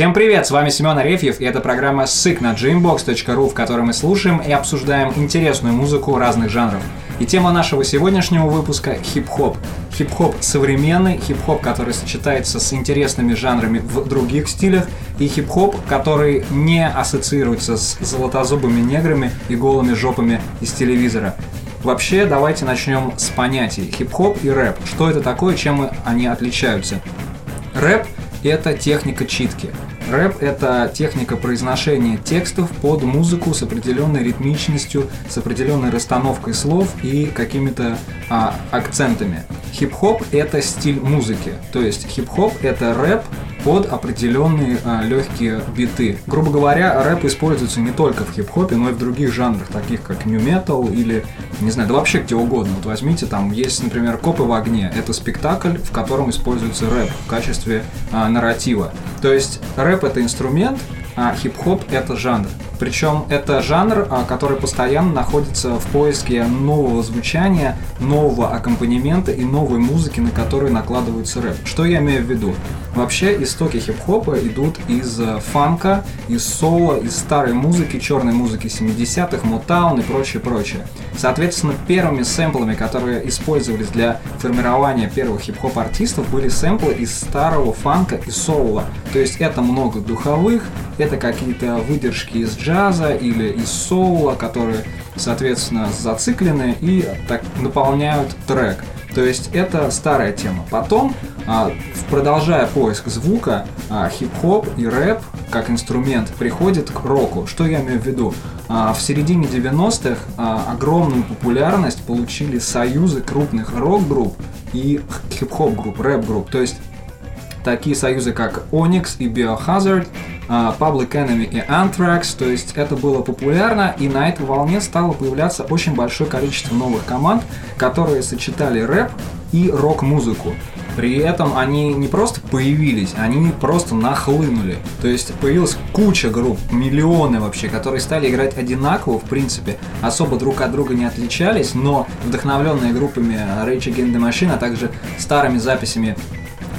Всем привет, с вами Семен Арефьев, и это программа «Сык» на dreambox.ru, в которой мы слушаем и обсуждаем интересную музыку разных жанров. И тема нашего сегодняшнего выпуска – хип-хоп. Хип-хоп современный, хип-хоп, который сочетается с интересными жанрами в других стилях, и хип-хоп, который не ассоциируется с золотозубыми неграми и голыми жопами из телевизора. Вообще, давайте начнем с понятий хип-хоп и рэп. Что это такое, чем они отличаются? Рэп – это техника читки. Рэп — это техника произношения текстов под музыку с определенной ритмичностью, с определенной расстановкой слов и какими-то а, акцентами. Хип-хоп — это стиль музыки, то есть хип-хоп — это рэп, под определенные а, легкие биты. Грубо говоря, рэп используется не только в хип-хопе, но и в других жанрах, таких как metal или, не знаю, да вообще где угодно. Вот возьмите, там есть, например, «Копы в огне». Это спектакль, в котором используется рэп в качестве а, нарратива. То есть рэп — это инструмент, а хип-хоп — это жанр. Причем это жанр, а, который постоянно находится в поиске нового звучания, нового аккомпанемента и новой музыки, на которую накладывается рэп. Что я имею в виду? Вообще истоки хип-хопа идут из э, фанка, из соло, из старой музыки, черной музыки 70-х, Мотаун и прочее, прочее. Соответственно, первыми сэмплами, которые использовались для формирования первых хип-хоп артистов, были сэмплы из старого фанка и соло. То есть это много духовых, это какие-то выдержки из джаза или из соула, которые, соответственно, зациклены и так наполняют трек. То есть это старая тема. Потом, а, продолжая поиск звука, а, хип-хоп и рэп как инструмент приходит к року. Что я имею в виду? А, в середине 90-х огромную популярность получили союзы крупных рок-групп и хип-хоп групп, рэп-групп. То есть такие союзы, как Onyx и Biohazard, Public Enemy и Anthrax, то есть это было популярно, и на этой волне стало появляться очень большое количество новых команд, которые сочетали рэп и рок-музыку. При этом они не просто появились, они просто нахлынули. То есть появилась куча групп, миллионы вообще, которые стали играть одинаково, в принципе, особо друг от друга не отличались, но вдохновленные группами Rage Against the Machine, а также старыми записями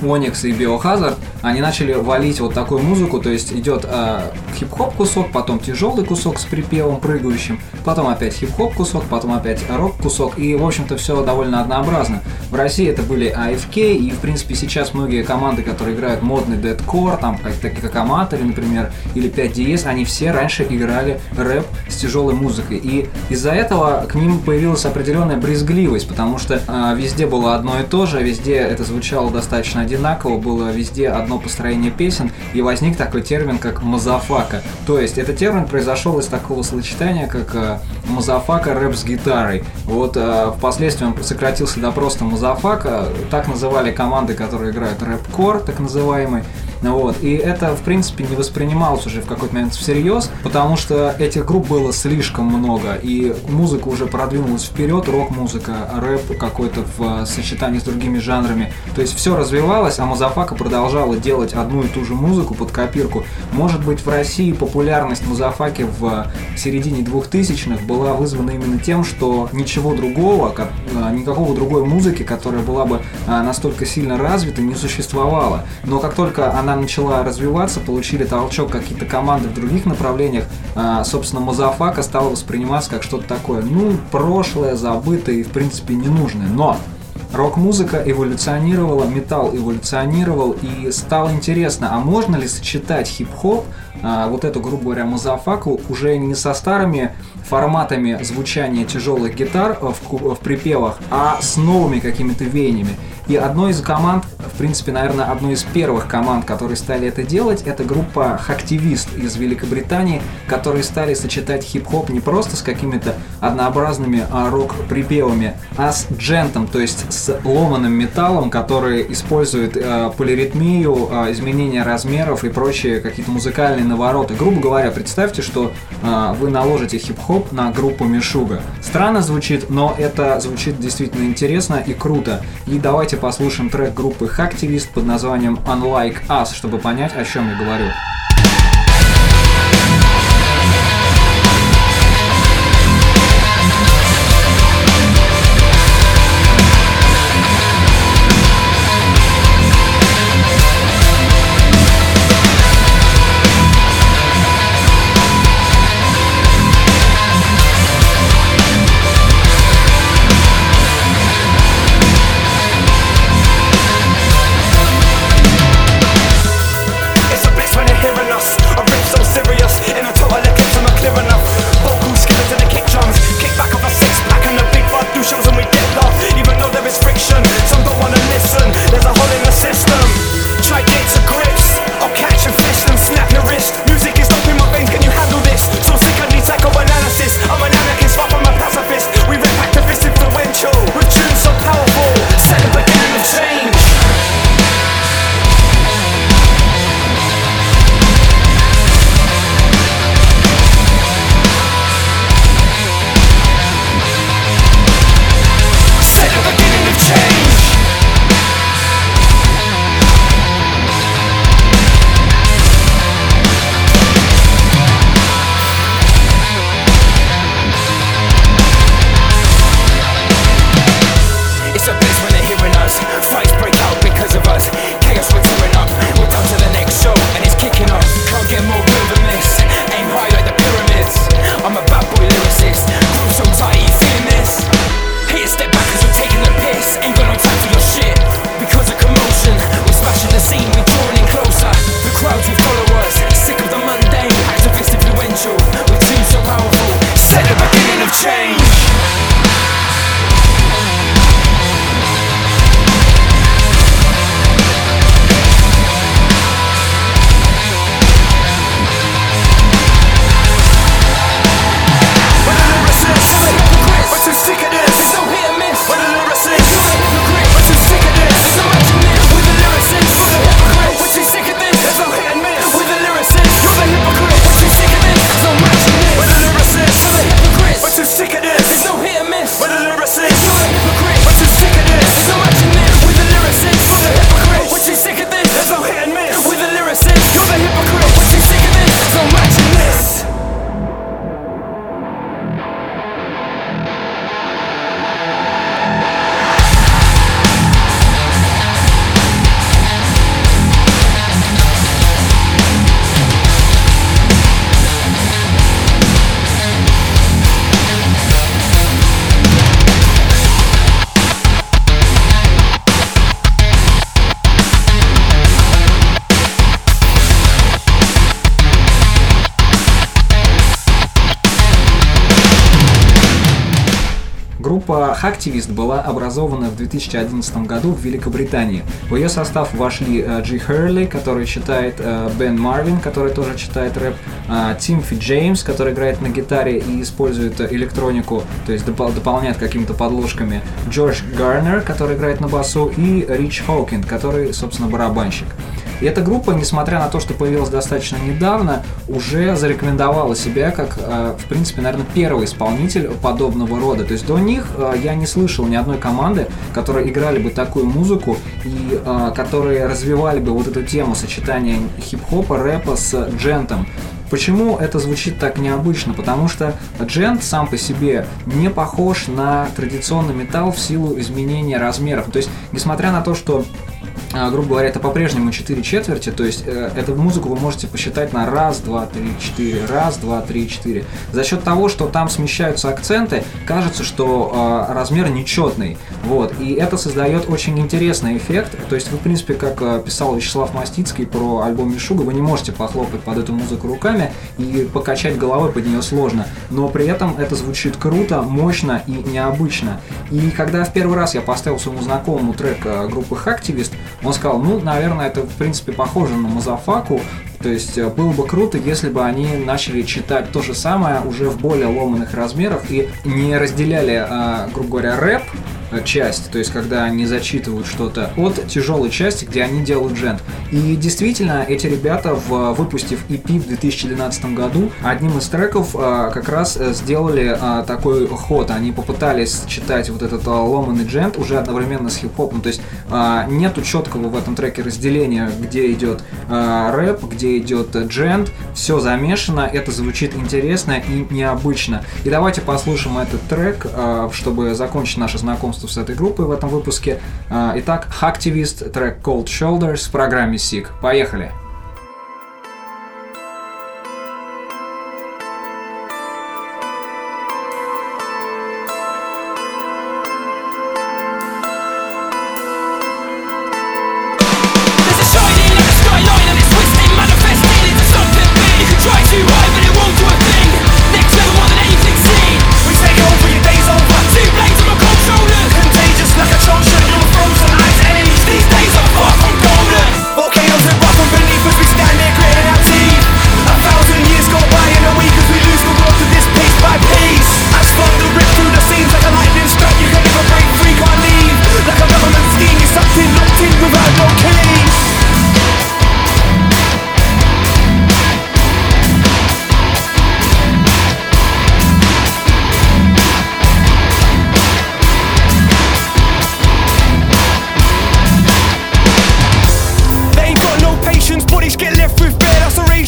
Onyx и Biohazard, они начали валить вот такую музыку, то есть идет э, хип-хоп кусок, потом тяжелый кусок с припевом прыгающим, потом опять хип-хоп кусок, потом опять рок кусок, и в общем-то все довольно однообразно. В России это были I.F.K., и в принципе сейчас многие команды, которые играют модный дэткор, там как, такие как Amatory, например, или 5diez, они все раньше играли рэп с тяжелой музыкой, и из-за этого к ним появилась определенная брезгливость, потому что э, везде было одно и то же, везде это звучало достаточно одинаково, было везде одно построение песен, и возник такой термин, как мазафака. То есть этот термин произошел из такого сочетания, как э, мазафака рэп с гитарой. Вот э, впоследствии он сократился до просто мазафака, так называли команды, которые играют рэп-кор, так называемый. Вот. И это, в принципе, не воспринималось уже в какой-то момент всерьез, потому что этих групп было слишком много, и музыка уже продвинулась вперед, рок-музыка, рэп какой-то в сочетании с другими жанрами. То есть все развивалось, а Мазафака продолжала делать одну и ту же музыку под копирку. Может быть, в России популярность Мазафаки в середине 2000-х была вызвана именно тем, что ничего другого, а, никакого другой музыки, которая была бы настолько сильно развита, не существовало. Но как только она начала развиваться, получили толчок какие-то команды в других направлениях, а, собственно, Мазафака стала восприниматься как что-то такое, ну, прошлое, забытое и, в принципе, ненужное. Но рок-музыка эволюционировала, металл эволюционировал, и стало интересно, а можно ли сочетать хип-хоп, а, вот эту, грубо говоря, мазафаку, уже не со старыми форматами звучания тяжелых гитар в, в припевах, а с новыми какими-то веяниями. И одной из команд, в принципе, наверное, одной из первых команд, которые стали это делать, это группа Хактивист из Великобритании, которые стали сочетать хип-хоп не просто с какими-то однообразными а, рок-припевами, а с джентом, то есть с ломаным металлом, который использует э, полиритмию, э, изменение размеров и прочие какие-то музыкальные навороты. Грубо говоря, представьте, что э, вы наложите хип-хоп на группу Мишуга. Странно звучит, но это звучит действительно интересно и круто. И давайте послушаем трек группы Hacktivist под названием Unlike Us, чтобы понять, о чем я говорю. closer. The crowds will группа Hacktivist была образована в 2011 году в Великобритании. В ее состав вошли Джи Херли, который читает, Бен Марвин, который тоже читает рэп, Тимфи Джеймс, который играет на гитаре и использует электронику, то есть допол- дополняет какими-то подложками, Джордж Гарнер, который играет на басу, и Рич Хоукин, который, собственно, барабанщик. И эта группа, несмотря на то, что появилась достаточно недавно, уже зарекомендовала себя как, э, в принципе, наверное, первый исполнитель подобного рода. То есть до них э, я не слышал ни одной команды, которые играли бы такую музыку и э, которые развивали бы вот эту тему сочетания хип-хопа, рэпа с джентом. Почему это звучит так необычно? Потому что джент сам по себе не похож на традиционный металл в силу изменения размеров. То есть, несмотря на то, что грубо говоря, это по-прежнему 4 четверти, то есть э, эту музыку вы можете посчитать на раз, два, три, четыре, раз, два, три, четыре. За счет того, что там смещаются акценты, кажется, что э, размер нечетный. Вот, и это создает очень интересный эффект. То есть вы, в принципе, как э, писал Вячеслав Мастицкий про альбом Мишуга, вы не можете похлопать под эту музыку руками и покачать головой под нее сложно. Но при этом это звучит круто, мощно и необычно. И когда в первый раз я поставил своему знакомому трек э, группы Hacktivist, он сказал, ну, наверное, это, в принципе, похоже на Мазафаку, то есть э, было бы круто, если бы они начали читать то же самое уже в более ломаных размерах и не разделяли, а, грубо говоря, рэп часть, то есть когда они зачитывают что-то от тяжелой части, где они делают джент. И действительно, эти ребята, в, выпустив EP в 2012 году, одним из треков а, как раз э, сделали такой ход. Они попытались читать вот этот ломанный джент уже одновременно с хип-хопом. То есть нету четкого в этом треке разделения, где идет рэп, где идет джент. Все замешано, это звучит интересно и необычно. И давайте послушаем этот трек, чтобы закончить наше знакомство с этой группой в этом выпуске. А, итак, Hacktivist, трек Cold Shoulders в программе SIG. Поехали!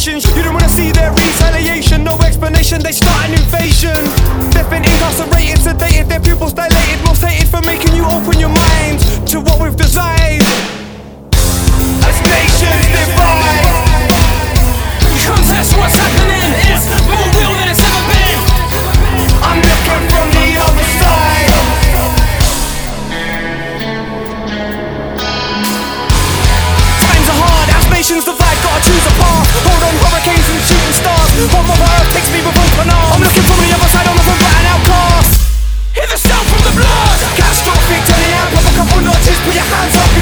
You don't wanna see their retaliation, no explanation, they start an invasion. They've been incarcerated, sedated, their pupils dilated, most hated for making you open your mind to what we've designed. Takes me open I'm looking from the other side, outcast. Hear the sound from the blood. Pop a couple put your hands up.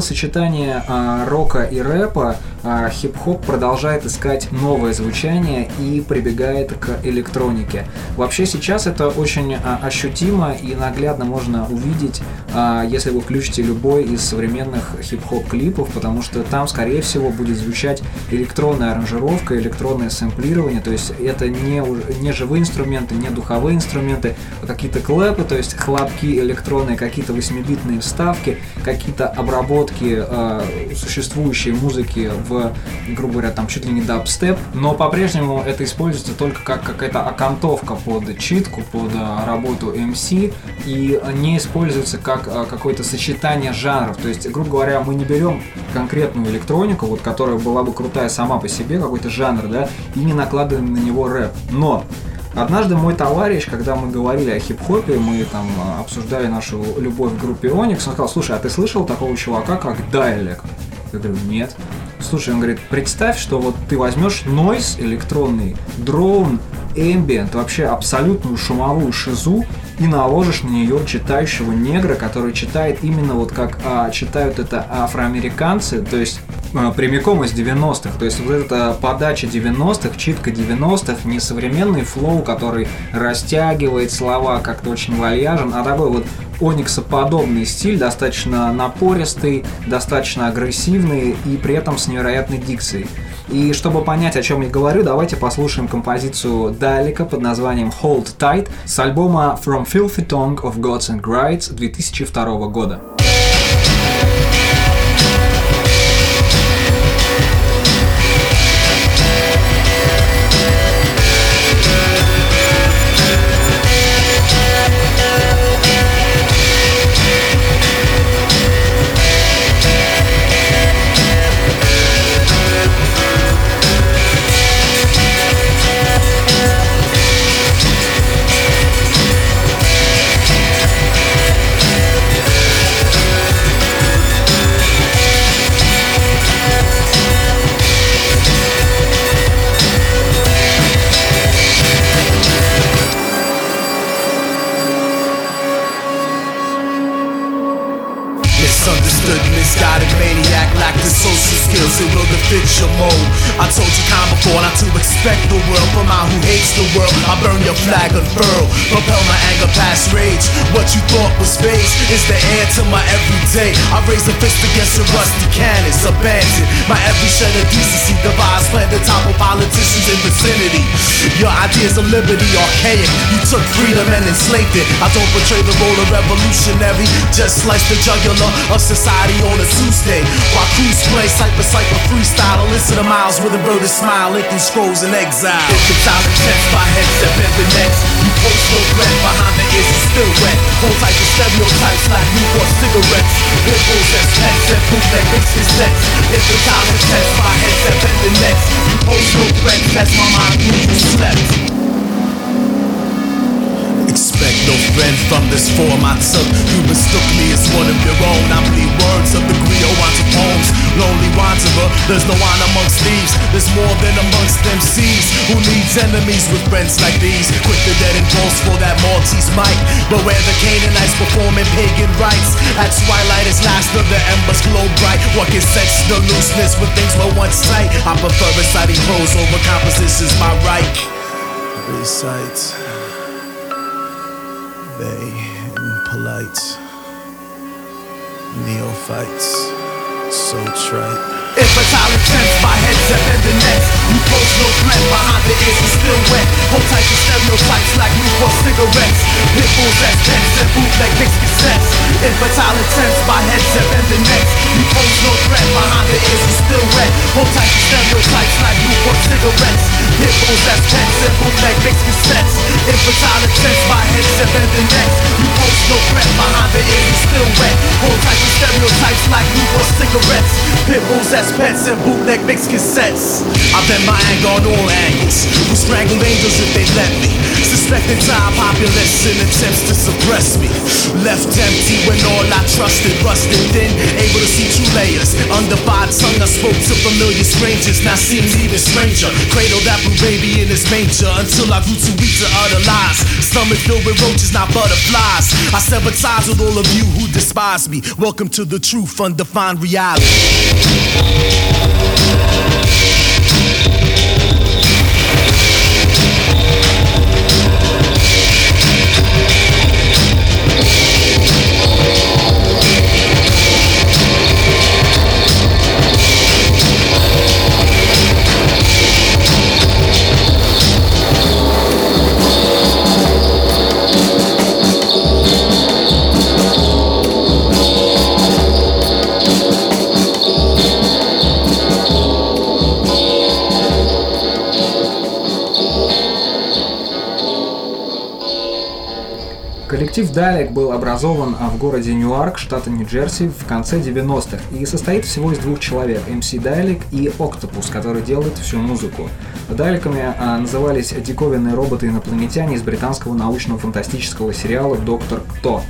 Помимо сочетания а, рока и рэпа, а, хип-хоп продолжает искать новое звучание и прибегает к электронике. Вообще сейчас это очень а, ощутимо и наглядно можно увидеть, а, если вы включите любой из современных хип-хоп клипов, потому что там, скорее всего, будет звучать электронная аранжировка, электронное сэмплирование, то есть это не, не живые инструменты, не духовые инструменты, а какие-то клэпы, то есть хлопки электронные, какие-то 8-битные вставки, какие-то обработки существующей музыки в, грубо говоря, там чуть ли не дабстеп, но по-прежнему это используется только как какая-то окантовка под читку, под а, работу MC и не используется как а, какое-то сочетание жанров. То есть, грубо говоря, мы не берем конкретную электронику, вот которая была бы крутая сама по себе, какой-то жанр, да, и не накладываем на него рэп. Но Однажды мой товарищ, когда мы говорили о хип-хопе, мы там а, обсуждали нашу любовь в группе Onyx, он сказал, слушай, а ты слышал такого чувака, как Дайлек? Я говорю, нет. Слушай, он говорит, представь, что вот ты возьмешь нойс электронный, дрон, ambient, вообще абсолютную шумовую шизу и наложишь на нее читающего негра, который читает именно вот как а, читают это афроамериканцы, то есть а, прямиком из 90-х. То есть вот эта подача 90-х, читка 90-х, не современный флоу, который растягивает слова как-то очень вальяжен, а такой вот ониксоподобный стиль, достаточно напористый, достаточно агрессивный и при этом с невероятной дикцией. И чтобы понять, о чем я говорю, давайте послушаем композицию Далека под названием Hold Tight с альбома From Filthy Tongue of Gods and Grides 2002 года. misunderstood misguided maniac lack the social skills it will defeat your mold. I told you time before not to expect the world from a who hates the world. I burn your flag unfurl propel my anger past rage. What you thought was space is the air to my everyday. I raise a fist against the rusty cannons abandoned. My every shred of decency devised the top of politicians in vicinity. Your ideas of liberty archaic you took freedom and enslaved it. I don't betray the role of revolutionary just slice the jugular of society on a Tuesday. While crews play cypher cypher freestyle, I listen to miles with a inverted smile, licking scrolls in exile. It's of chest, my head step in the next. You post no threat behind the ears is still wet. Whole type of stereotypes like Newport cigarettes. Pimples as pets and bootleg mixed cassettes. If it's out of chest, my head step in the next. You post no threat, that's my mind moving slept. Expect no friend from this form I. You mistook me as one of your own. I bleed words of the griot onto poems. Lonely wanderer, there's no one amongst thieves. There's more than amongst them seas. Who needs enemies with friends like these? Quick to dead and for that Maltese might. But where the Canaanites performing pagan rites. At twilight, it's last of the embers glow bright. What can sense the looseness when things were once tight? I prefer reciting prose over compositions, my right. Recite they impolite neophytes, so trite. If a talent tense, my head's up in the next. Approach no threat, behind the ears is still wet Hold tight to stereotypes like we were cigarettes Pitbulls as pets and bootleg mixed cassettes Infantile intents, my heads and been the necks We pose no threat, behind the ears is still wet Hold tight to stereotypes like we were cigarettes Pitbulls as pets and bootleg mixed cassettes Infantile intents, my heads and been the necks We pose no threat, behind the ears is still wet Hold tight to stereotypes like we were cigarettes Pitbulls as pets and bootleg mixed cassettes I've been my anger on all angles. Who strangled angels if they let me? Suspected time populace in attempts to suppress me. Left empty when all I trusted rusted thin. Able to see two layers. Under Undivided tongue, I spoke to familiar strangers. Now seems even stranger. Cradled apple baby in his manger until I grew too weak to utter lies. Stomach filled with roaches, not butterflies. I sever ties with all of you who despise me. Welcome to the truth, undefined reality. Коллектив Далек был образован а, в городе Ньюарк, штата Нью-Джерси, в конце 90-х и состоит всего из двух человек – MC Далек и Octopus, который делает всю музыку. Далеками а, назывались диковинные роботы-инопланетяне из британского научно-фантастического сериала «Доктор Кто».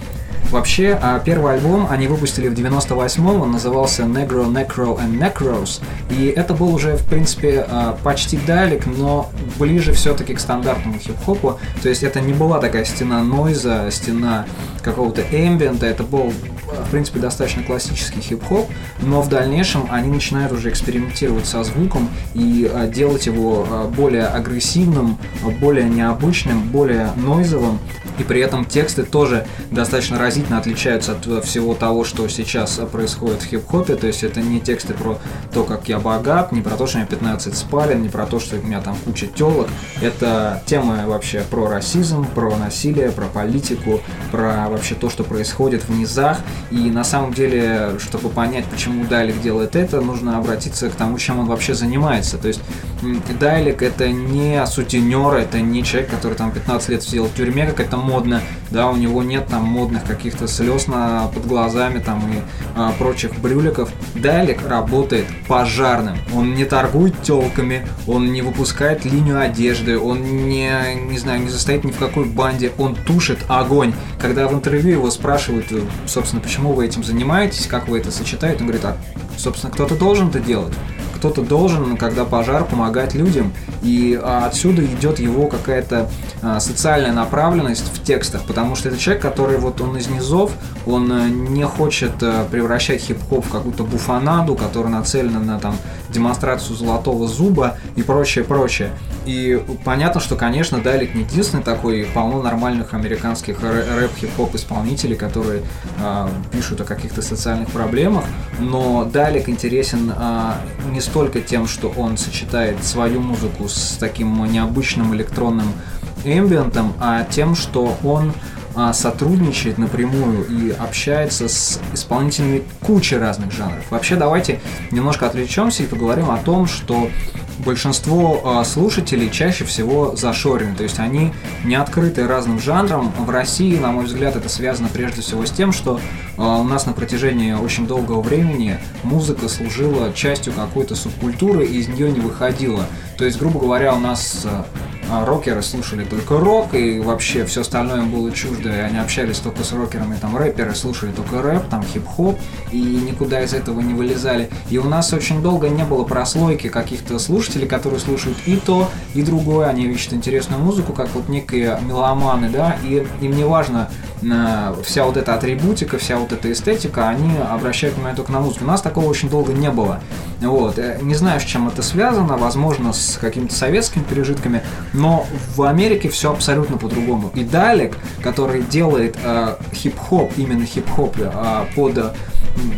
Вообще, а, первый альбом они выпустили в 98-м, он назывался Negro, Necro and Necros, и это был уже, в принципе, а, почти далек, но ближе все-таки к стандартному хип-хопу, то есть это не была такая стена нойза, стена какого-то эмбиента, это был в принципе, достаточно классический хип-хоп, но в дальнейшем они начинают уже экспериментировать со звуком и а, делать его более агрессивным, более необычным, более нойзовым, и при этом тексты тоже достаточно разительно отличаются от всего того, что сейчас происходит в хип-хопе, то есть это не тексты про то, как я богат, не про то, что у меня 15 спален, не про то, что у меня там куча телок, это темы вообще про расизм, про насилие, про политику, про вообще то, что происходит в низах, и на самом деле, чтобы понять, почему Дайлик делает это, нужно обратиться к тому, чем он вообще занимается, то есть Дайлик это не сутенер, это не человек, который там 15 лет сидел в тюрьме, как это модно, да, у него нет там модных каких-то слез на, под глазами там и а, прочих брюликов. Далек работает пожарным. Он не торгует телками, он не выпускает линию одежды, он не, не знаю, не застоит ни в какой банде, он тушит огонь. Когда в интервью его спрашивают, собственно, почему вы этим занимаетесь, как вы это сочетаете, он говорит, а, собственно, кто-то должен это делать кто-то должен, когда пожар, помогать людям. И а, отсюда идет его какая-то а, социальная направленность в текстах, потому что это человек, который вот он из низов, он э, не хочет э, превращать хип-хоп в какую-то буфанаду, которая нацелена на там демонстрацию золотого зуба и прочее, прочее. И понятно, что, конечно, Далек не единственный такой, полно нормальных американских рэп-хип-хоп исполнителей, которые э, пишут о каких-то социальных проблемах, но Далек интересен э, не столько тем, что он сочетает свою музыку с таким необычным электронным эмбиентом, а тем, что он сотрудничает напрямую и общается с исполнителями кучи разных жанров. Вообще давайте немножко отвлечемся и поговорим о том, что большинство а, слушателей чаще всего зашорены, то есть они не открыты разным жанрам. В России, на мой взгляд, это связано прежде всего с тем, что а, у нас на протяжении очень долгого времени музыка служила частью какой-то субкультуры и из нее не выходила. То есть, грубо говоря, у нас а рокеры слушали только рок, и вообще все остальное им было чуждо, и они общались только с рокерами, там рэперы слушали только рэп, там хип-хоп, и никуда из этого не вылезали. И у нас очень долго не было прослойки каких-то слушателей, которые слушают и то, и другое, они ищут интересную музыку, как вот некие меломаны, да, и им не важно, вся вот эта атрибутика, вся вот эта эстетика, они обращают внимание только на музыку. У нас такого очень долго не было. Вот. Э, не знаю, с чем это связано, возможно, с какими-то советскими пережитками, но в Америке все абсолютно по-другому. И Далек, который делает э, хип-хоп, именно хип-хоп э, под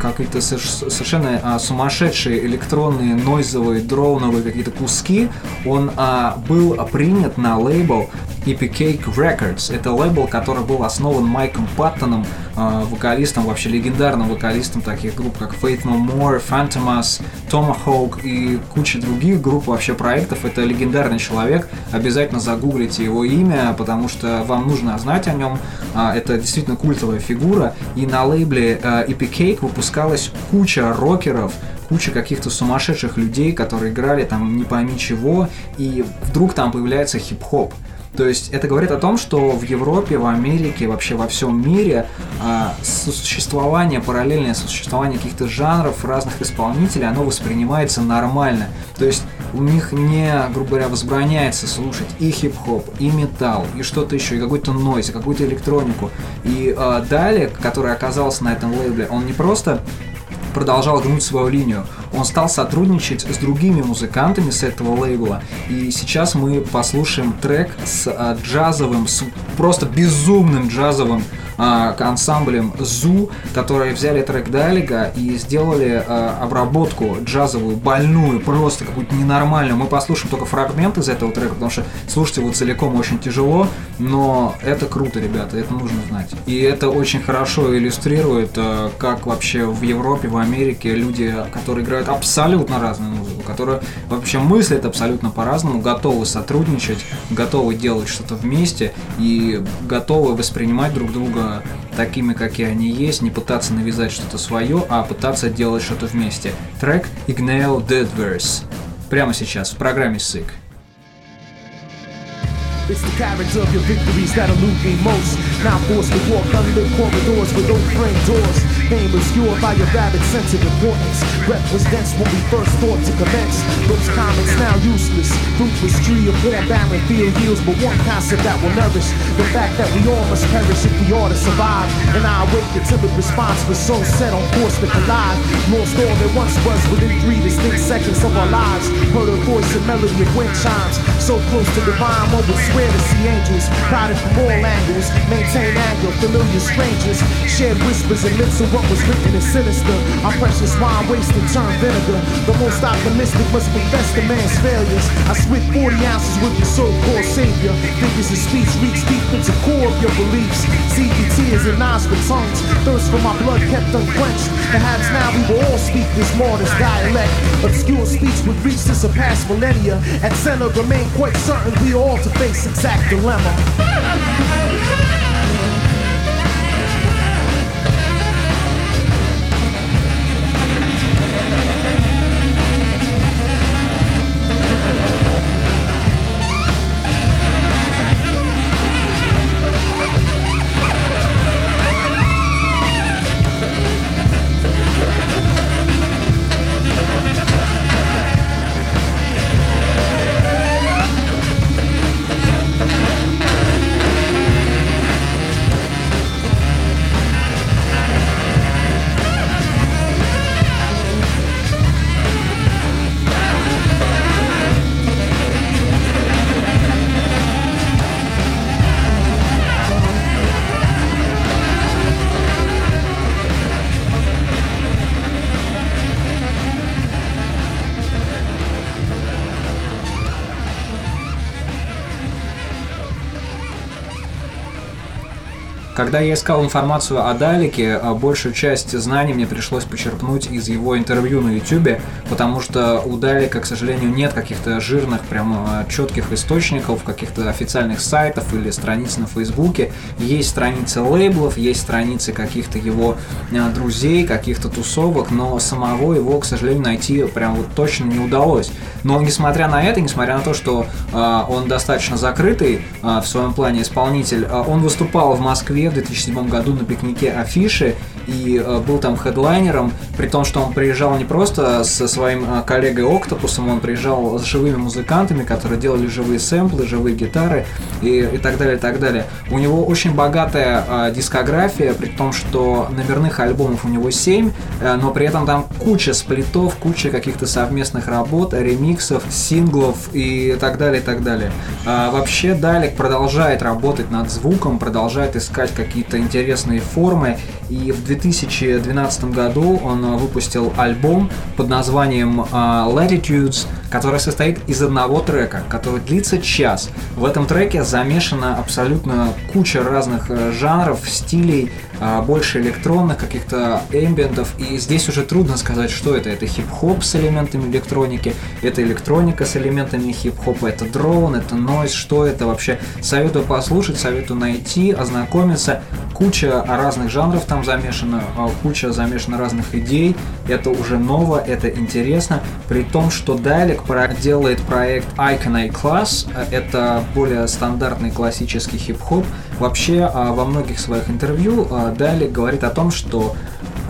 какие-то совершенно а, сумасшедшие электронные, нойзовые, дроновые какие-то куски, он а, был принят на лейбл Epic Records. Это лейбл, который был основан Майком Паттоном, э, вокалистом, вообще легендарным вокалистом таких групп, как Faith No More, Phantomas, Tomahawk и куча других групп, вообще проектов. Это легендарный человек. Обязательно загуглите его имя, потому что вам нужно знать о нем. Э, это действительно культовая фигура. И на лейбле э, Epic выпускалась куча рокеров, куча каких-то сумасшедших людей, которые играли там не пойми чего, и вдруг там появляется хип-хоп. То есть это говорит о том, что в Европе, в Америке, вообще во всем мире а, существование, параллельное существование каких-то жанров, разных исполнителей, оно воспринимается нормально. То есть у них не, грубо говоря, возбраняется слушать и хип-хоп, и металл, и что-то еще, и какой-то нойз, и какую-то электронику. И э, Далек, который оказался на этом лейбле, он не просто продолжал гнуть свою линию. Он стал сотрудничать с другими музыкантами с этого лейбла. И сейчас мы послушаем трек с а, джазовым, с просто безумным джазовым а, ансамблем Зу, которые взяли трек Далига и сделали а, обработку джазовую, больную, просто какую-то ненормальную. Мы послушаем только фрагмент из этого трека, потому что слушать его целиком очень тяжело, но это круто, ребята, это нужно знать. И это очень хорошо иллюстрирует, а, как вообще в Европе, в Америке люди, которые играют абсолютно разную музыку, которые вообще мыслят абсолютно по-разному, готовы сотрудничать, готовы делать что-то вместе и готовы воспринимать друг друга такими, какие они есть, не пытаться навязать что-то свое, а пытаться делать что-то вместе. Трек Ignale Deadverse. Прямо сейчас в программе SICK. It's the character of your victories that elude me most. Now forced to walk unlit corridors with frame doors. Fame obscured by your rabid sense of importance. Rep was dense when we first thought to commence. Those comments now useless. Fruitless tree of warm barren field yields, but one concept that will nourish the fact that we all must perish if we are to survive. And I await the timid response was so set on course to collide. Lost all that once was within three distinct seconds of our lives. Heard a voice and melody of wind chimes. So close to divine, one would swear to see angels. Crowded from all angles. Maintain anger, familiar strangers. Shared whispers and lips of what was written is sinister. Our precious wine wasted turned vinegar. The most optimistic must confess the man's failures. I split 40 ounces with your so-called savior. Figures of speech reach deep into core of your beliefs. CBT tears and eyes for tongues. Thirst for my blood kept unquenched. Perhaps now we will all speak this martyr's dialect. Obscure speech would reach to surpass millennia. At center remain quite certain we all to face exact dilemma. Когда я искал информацию о Далике, а большую часть знаний мне пришлось почерпнуть из его интервью на YouTube, потому что у Далика, к сожалению, нет каких-то жирных, прям а, четких источников, каких-то официальных сайтов или страниц на Фейсбуке. Есть страницы лейблов, есть страницы каких-то его а, друзей, каких-то тусовок, но самого его, к сожалению, найти прям вот точно не удалось. Но несмотря на это, несмотря на то, что он достаточно закрытый в своем плане исполнитель, он выступал в Москве в 2007 году на пикнике Афиши и э, был там хедлайнером, при том, что он приезжал не просто со своим э, коллегой Октопусом, он приезжал с живыми музыкантами, которые делали живые сэмплы, живые гитары и, и так далее, и так далее. У него очень богатая э, дискография, при том, что номерных альбомов у него 7, э, но при этом там куча сплитов, куча каких-то совместных работ, ремиксов, синглов и так далее, и так далее. А, вообще Далек продолжает работать над звуком, продолжает искать какие-то интересные формы, и в 2012 году он выпустил альбом под названием uh, Latitudes, который состоит из одного трека, который длится час. В этом треке замешана абсолютно куча разных э, жанров, стилей, больше электронных, каких-то эмбиентов, и здесь уже трудно сказать, что это. Это хип-хоп с элементами электроники, это электроника с элементами хип-хопа, это дроун, это нойз, что это вообще. Советую послушать, советую найти, ознакомиться куча разных жанров там замешана, а, куча замешана разных идей. Это уже ново, это интересно. При том, что Далек делает проект Icon Class. Это более стандартный классический хип-хоп. Вообще, а, во многих своих интервью Далек говорит о том, что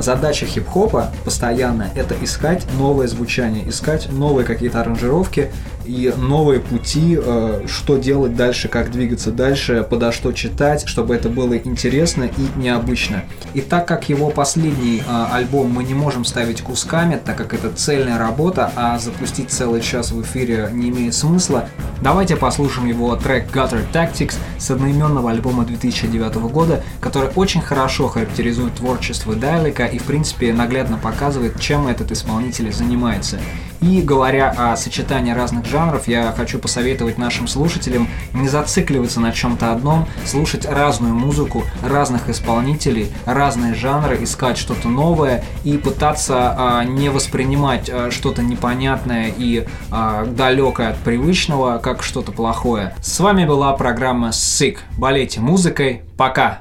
задача хип-хопа постоянно это искать новое звучание, искать новые какие-то аранжировки и новые пути, э, что делать дальше, как двигаться дальше, подо что читать, чтобы это было интересно и необычно. И так как его последний э, альбом мы не можем ставить кусками, так как это цельная работа, а запустить целый час в эфире не имеет смысла, давайте послушаем его трек Gutter Tactics с одноименного альбома 2009 года, который очень хорошо характеризует творчество Дайлика и в принципе наглядно показывает, чем этот исполнитель занимается. И говоря о сочетании разных жанров, я хочу посоветовать нашим слушателям не зацикливаться на чем-то одном, слушать разную музыку, разных исполнителей, разные жанры, искать что-то новое и пытаться а, не воспринимать а, что-то непонятное и а, далекое от привычного как что-то плохое. С вами была программа Sick. Болейте музыкой. Пока!